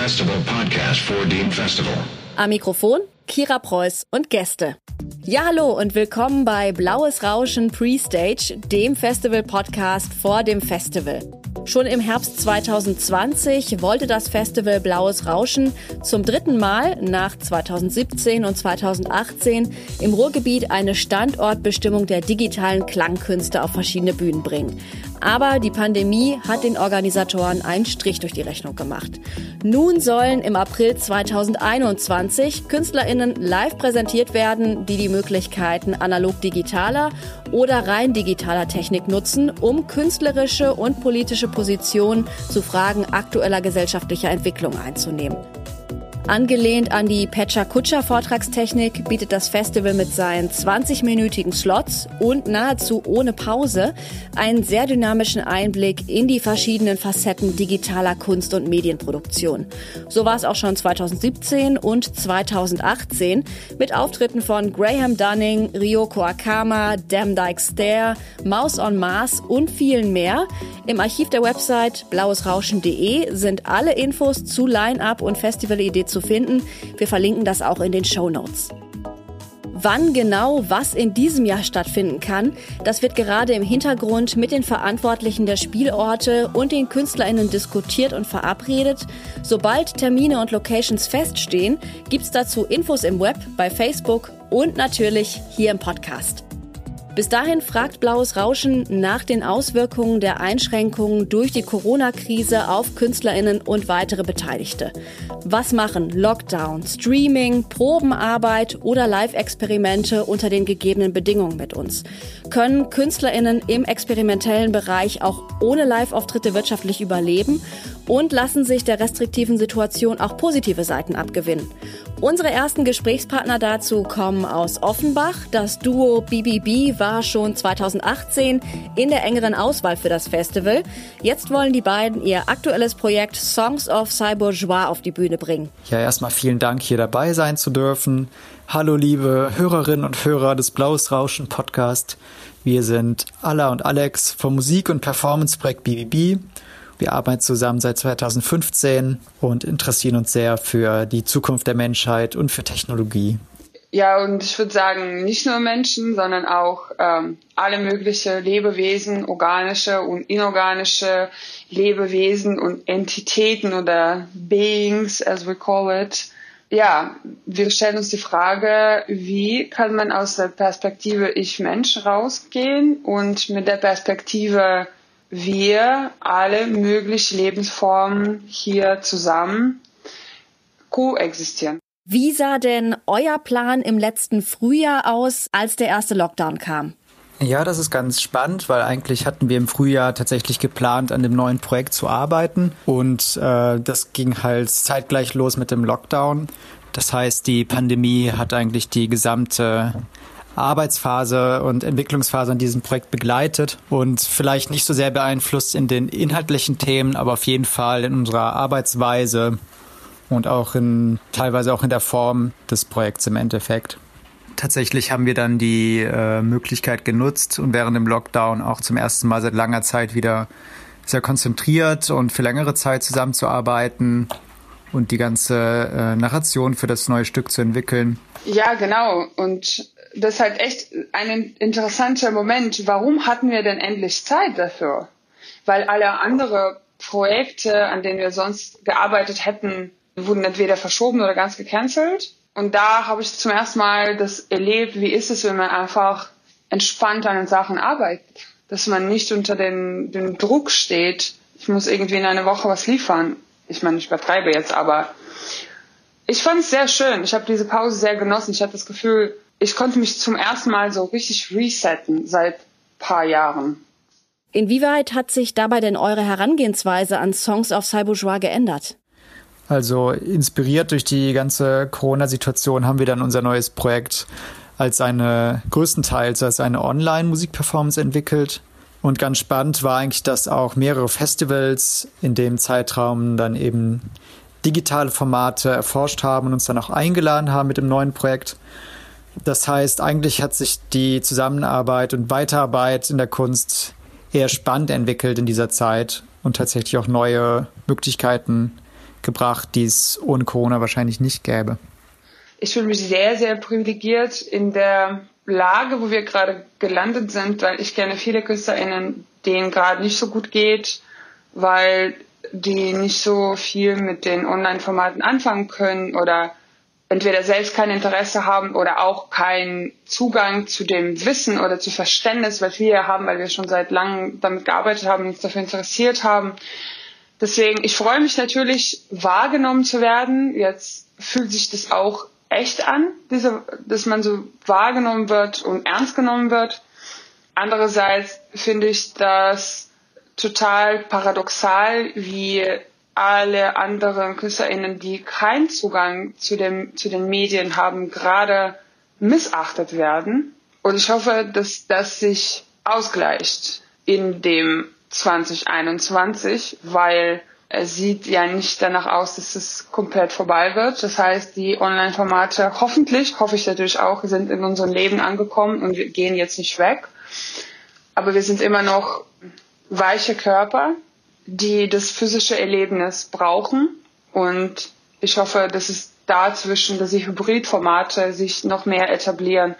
Festival podcast for Dean Festival. Am Mikrofon Kira Preuß und Gäste. Ja, hallo und willkommen bei Blaues Rauschen Pre-Stage, dem Festival-Podcast vor dem Festival. Schon im Herbst 2020 wollte das Festival Blaues Rauschen zum dritten Mal nach 2017 und 2018 im Ruhrgebiet eine Standortbestimmung der digitalen Klangkünste auf verschiedene Bühnen bringen. Aber die Pandemie hat den Organisatoren einen Strich durch die Rechnung gemacht. Nun sollen im April 2021 KünstlerInnen live präsentiert werden, die die Möglichkeiten analog-digitaler oder rein digitaler Technik nutzen, um künstlerische und politische Positionen zu Fragen aktueller gesellschaftlicher Entwicklung einzunehmen. Angelehnt an die Pecha Kutscher Vortragstechnik bietet das Festival mit seinen 20-minütigen Slots und nahezu ohne Pause einen sehr dynamischen Einblick in die verschiedenen Facetten digitaler Kunst- und Medienproduktion. So war es auch schon 2017 und 2018 mit Auftritten von Graham Dunning, Ryoko Akama, Damn Dyke Stare, Mouse on Mars und vielen mehr. Im Archiv der Website blauesrauschen.de sind alle Infos zu Line-Up und Festivalidee zu finden. Wir verlinken das auch in den Show Notes. Wann genau was in diesem Jahr stattfinden kann, das wird gerade im Hintergrund mit den Verantwortlichen der Spielorte und den KünstlerInnen diskutiert und verabredet. Sobald Termine und Locations feststehen, gibt's dazu Infos im Web, bei Facebook und natürlich hier im Podcast. Bis dahin fragt Blaues Rauschen nach den Auswirkungen der Einschränkungen durch die Corona-Krise auf Künstlerinnen und weitere Beteiligte. Was machen Lockdown, Streaming, Probenarbeit oder Live-Experimente unter den gegebenen Bedingungen mit uns? Können Künstlerinnen im experimentellen Bereich auch ohne Live-Auftritte wirtschaftlich überleben? Und lassen sich der restriktiven Situation auch positive Seiten abgewinnen? Unsere ersten Gesprächspartner dazu kommen aus Offenbach. Das Duo BBB war schon 2018 in der engeren Auswahl für das Festival. Jetzt wollen die beiden ihr aktuelles Projekt Songs of Cybourgeois auf die Bühne bringen. Ja, erstmal vielen Dank, hier dabei sein zu dürfen. Hallo, liebe Hörerinnen und Hörer des Blaues Rauschen Podcast. Wir sind Alla und Alex vom Musik- und Performance-Projekt BBB wir arbeiten zusammen seit 2015 und interessieren uns sehr für die Zukunft der Menschheit und für Technologie. Ja, und ich würde sagen, nicht nur Menschen, sondern auch ähm, alle möglichen Lebewesen, organische und inorganische Lebewesen und Entitäten oder Beings, as we call it. Ja, wir stellen uns die Frage, wie kann man aus der Perspektive Ich-Mensch rausgehen und mit der Perspektive wir alle möglichen Lebensformen hier zusammen koexistieren. Wie sah denn euer Plan im letzten Frühjahr aus, als der erste Lockdown kam? Ja, das ist ganz spannend, weil eigentlich hatten wir im Frühjahr tatsächlich geplant, an dem neuen Projekt zu arbeiten und äh, das ging halt zeitgleich los mit dem Lockdown. Das heißt, die Pandemie hat eigentlich die gesamte Arbeitsphase und Entwicklungsphase an diesem Projekt begleitet und vielleicht nicht so sehr beeinflusst in den inhaltlichen Themen, aber auf jeden Fall in unserer Arbeitsweise und auch in teilweise auch in der Form des Projekts im Endeffekt. Tatsächlich haben wir dann die äh, Möglichkeit genutzt und während dem Lockdown auch zum ersten Mal seit langer Zeit wieder sehr konzentriert und für längere Zeit zusammenzuarbeiten und die ganze äh, Narration für das neue Stück zu entwickeln. Ja, genau. Und das ist halt echt ein interessanter Moment. Warum hatten wir denn endlich Zeit dafür? Weil alle anderen Projekte, an denen wir sonst gearbeitet hätten, wurden entweder verschoben oder ganz gecancelt. Und da habe ich zum ersten Mal das erlebt, wie ist es, wenn man einfach entspannt an den Sachen arbeitet. Dass man nicht unter dem, dem Druck steht, ich muss irgendwie in einer Woche was liefern. Ich meine, ich übertreibe jetzt, aber ich fand es sehr schön. Ich habe diese Pause sehr genossen. Ich hatte das Gefühl, ich konnte mich zum ersten Mal so richtig resetten seit paar Jahren. Inwieweit hat sich dabei denn eure Herangehensweise an Songs of Cybourgeois geändert? Also inspiriert durch die ganze Corona-Situation haben wir dann unser neues Projekt als eine größtenteils als eine Online-Musikperformance entwickelt. Und ganz spannend war eigentlich, dass auch mehrere Festivals in dem Zeitraum dann eben digitale Formate erforscht haben und uns dann auch eingeladen haben mit dem neuen Projekt. Das heißt, eigentlich hat sich die Zusammenarbeit und Weiterarbeit in der Kunst eher spannend entwickelt in dieser Zeit und tatsächlich auch neue Möglichkeiten gebracht, die es ohne Corona wahrscheinlich nicht gäbe. Ich fühle mich sehr, sehr privilegiert in der Lage, wo wir gerade gelandet sind, weil ich kenne viele KüsterInnen, denen gerade nicht so gut geht, weil die nicht so viel mit den Online-Formaten anfangen können oder entweder selbst kein Interesse haben oder auch keinen Zugang zu dem Wissen oder zu Verständnis, was wir haben, weil wir schon seit langem damit gearbeitet haben, uns dafür interessiert haben. Deswegen, ich freue mich natürlich, wahrgenommen zu werden. Jetzt fühlt sich das auch echt an, diese, dass man so wahrgenommen wird und ernst genommen wird. Andererseits finde ich das total paradoxal, wie alle anderen KüsserInnen, die keinen Zugang zu, dem, zu den Medien haben, gerade missachtet werden. Und ich hoffe, dass das sich ausgleicht in dem 2021, weil sieht ja nicht danach aus, dass es komplett vorbei wird. Das heißt, die Online-Formate hoffentlich, hoffe ich natürlich auch, sind in unserem Leben angekommen und wir gehen jetzt nicht weg. Aber wir sind immer noch weiche Körper, die das physische Erlebnis brauchen. Und ich hoffe, dass es dazwischen, dass die Hybridformate sich noch mehr etablieren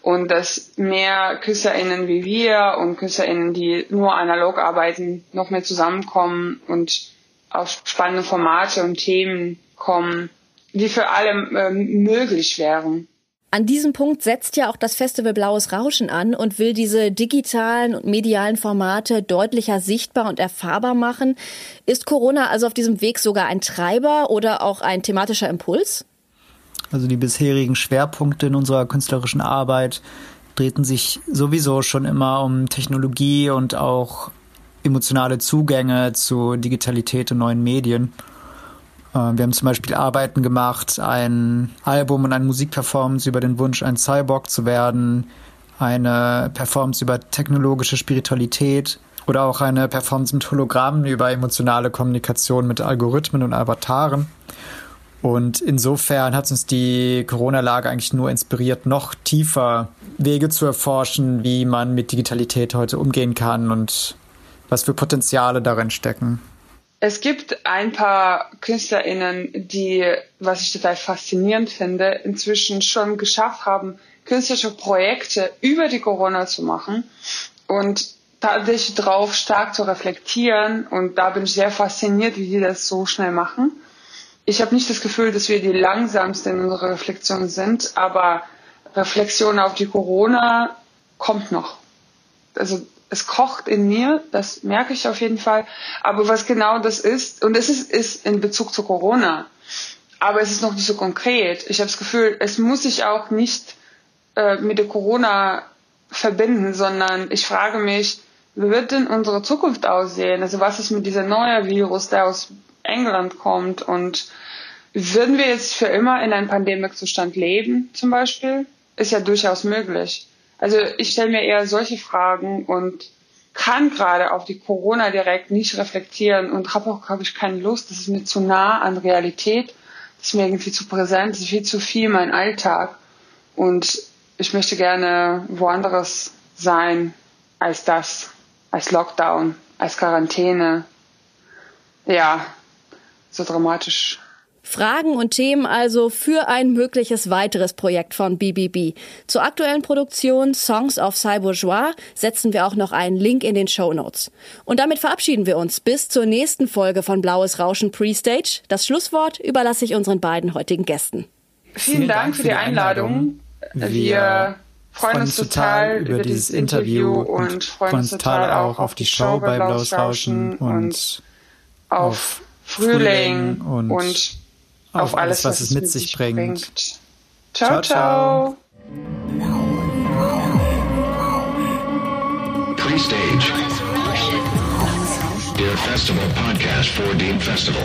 und dass mehr KüsserInnen wie wir und KüsserInnen, die nur analog arbeiten, noch mehr zusammenkommen und auf spannende Formate und Themen kommen, die für alle äh, möglich wären. An diesem Punkt setzt ja auch das Festival Blaues Rauschen an und will diese digitalen und medialen Formate deutlicher sichtbar und erfahrbar machen. Ist Corona also auf diesem Weg sogar ein Treiber oder auch ein thematischer Impuls? Also die bisherigen Schwerpunkte in unserer künstlerischen Arbeit drehten sich sowieso schon immer um Technologie und auch emotionale Zugänge zu Digitalität und neuen Medien. Äh, wir haben zum Beispiel Arbeiten gemacht, ein Album und eine Musikperformance über den Wunsch, ein Cyborg zu werden, eine Performance über technologische Spiritualität oder auch eine Performance mit Hologrammen über emotionale Kommunikation mit Algorithmen und Avataren. Und insofern hat uns die Corona-Lage eigentlich nur inspiriert, noch tiefer Wege zu erforschen, wie man mit Digitalität heute umgehen kann und was für Potenziale darin stecken. Es gibt ein paar KünstlerInnen, die, was ich total faszinierend finde, inzwischen schon geschafft haben, künstlerische Projekte über die Corona zu machen und tatsächlich drauf stark zu reflektieren. Und da bin ich sehr fasziniert, wie die das so schnell machen. Ich habe nicht das Gefühl, dass wir die langsamsten in unserer Reflexion sind, aber Reflexion auf die Corona kommt noch. Also es kocht in mir, das merke ich auf jeden Fall. Aber was genau das ist, und es ist, ist in Bezug zu Corona, aber es ist noch nicht so konkret. Ich habe das Gefühl, es muss sich auch nicht äh, mit der Corona verbinden, sondern ich frage mich, wie wird denn unsere Zukunft aussehen? Also was ist mit dieser neue Virus, der aus England kommt? Und würden wir jetzt für immer in einem Pandemikzustand leben, zum Beispiel? Ist ja durchaus möglich. Also ich stelle mir eher solche Fragen und kann gerade auf die Corona direkt nicht reflektieren und habe auch, glaube ich, keine Lust. Das ist mir zu nah an Realität. Das ist mir irgendwie zu präsent. Das ist viel zu viel mein Alltag. Und ich möchte gerne woanders sein als das, als Lockdown, als Quarantäne. Ja, so dramatisch Fragen und Themen also für ein mögliches weiteres Projekt von BBB. Zur aktuellen Produktion Songs of Cybourgeois setzen wir auch noch einen Link in den Show Notes. Und damit verabschieden wir uns bis zur nächsten Folge von Blaues Rauschen Prestage. Das Schlusswort überlasse ich unseren beiden heutigen Gästen. Vielen Dank für die Einladung. Wir freuen uns total über dieses Interview und freuen uns total auch auf die Show bei Blaues Rauschen und auf Frühling und auf, auf alles, was, was, es mit sich bringt. bringt. Ciao, ciao. Pre-stage. Der Festival Podcast for Dean Festival.